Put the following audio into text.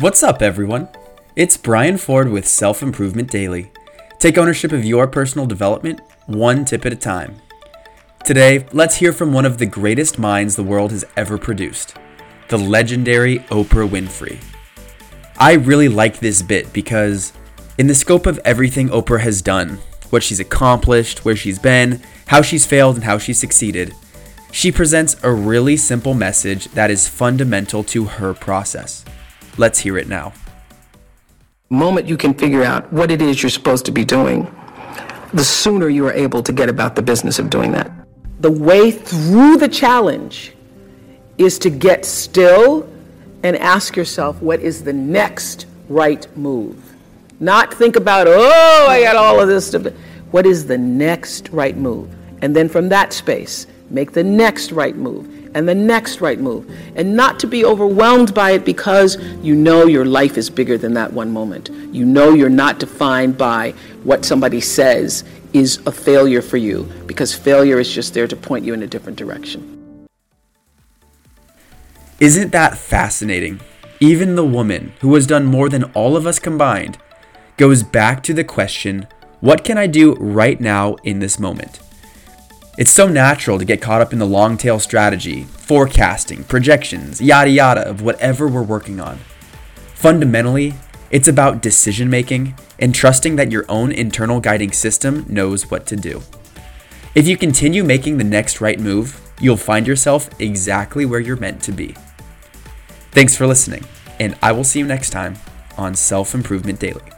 What's up, everyone? It's Brian Ford with Self Improvement Daily. Take ownership of your personal development one tip at a time. Today, let's hear from one of the greatest minds the world has ever produced the legendary Oprah Winfrey. I really like this bit because, in the scope of everything Oprah has done, what she's accomplished, where she's been, how she's failed, and how she's succeeded, she presents a really simple message that is fundamental to her process. Let's hear it now. moment you can figure out what it is you're supposed to be doing, the sooner you are able to get about the business of doing that. The way through the challenge is to get still and ask yourself what is the next right move. Not think about, oh, I got all of this stuff. What is the next right move? And then from that space, make the next right move and the next right move. And not to be overwhelmed by it because you know your life is bigger than that one moment. You know you're not defined by what somebody says is a failure for you because failure is just there to point you in a different direction. Isn't that fascinating? Even the woman who has done more than all of us combined goes back to the question what can I do right now in this moment? It's so natural to get caught up in the long tail strategy, forecasting, projections, yada yada of whatever we're working on. Fundamentally, it's about decision making and trusting that your own internal guiding system knows what to do. If you continue making the next right move, you'll find yourself exactly where you're meant to be. Thanks for listening, and I will see you next time on Self Improvement Daily.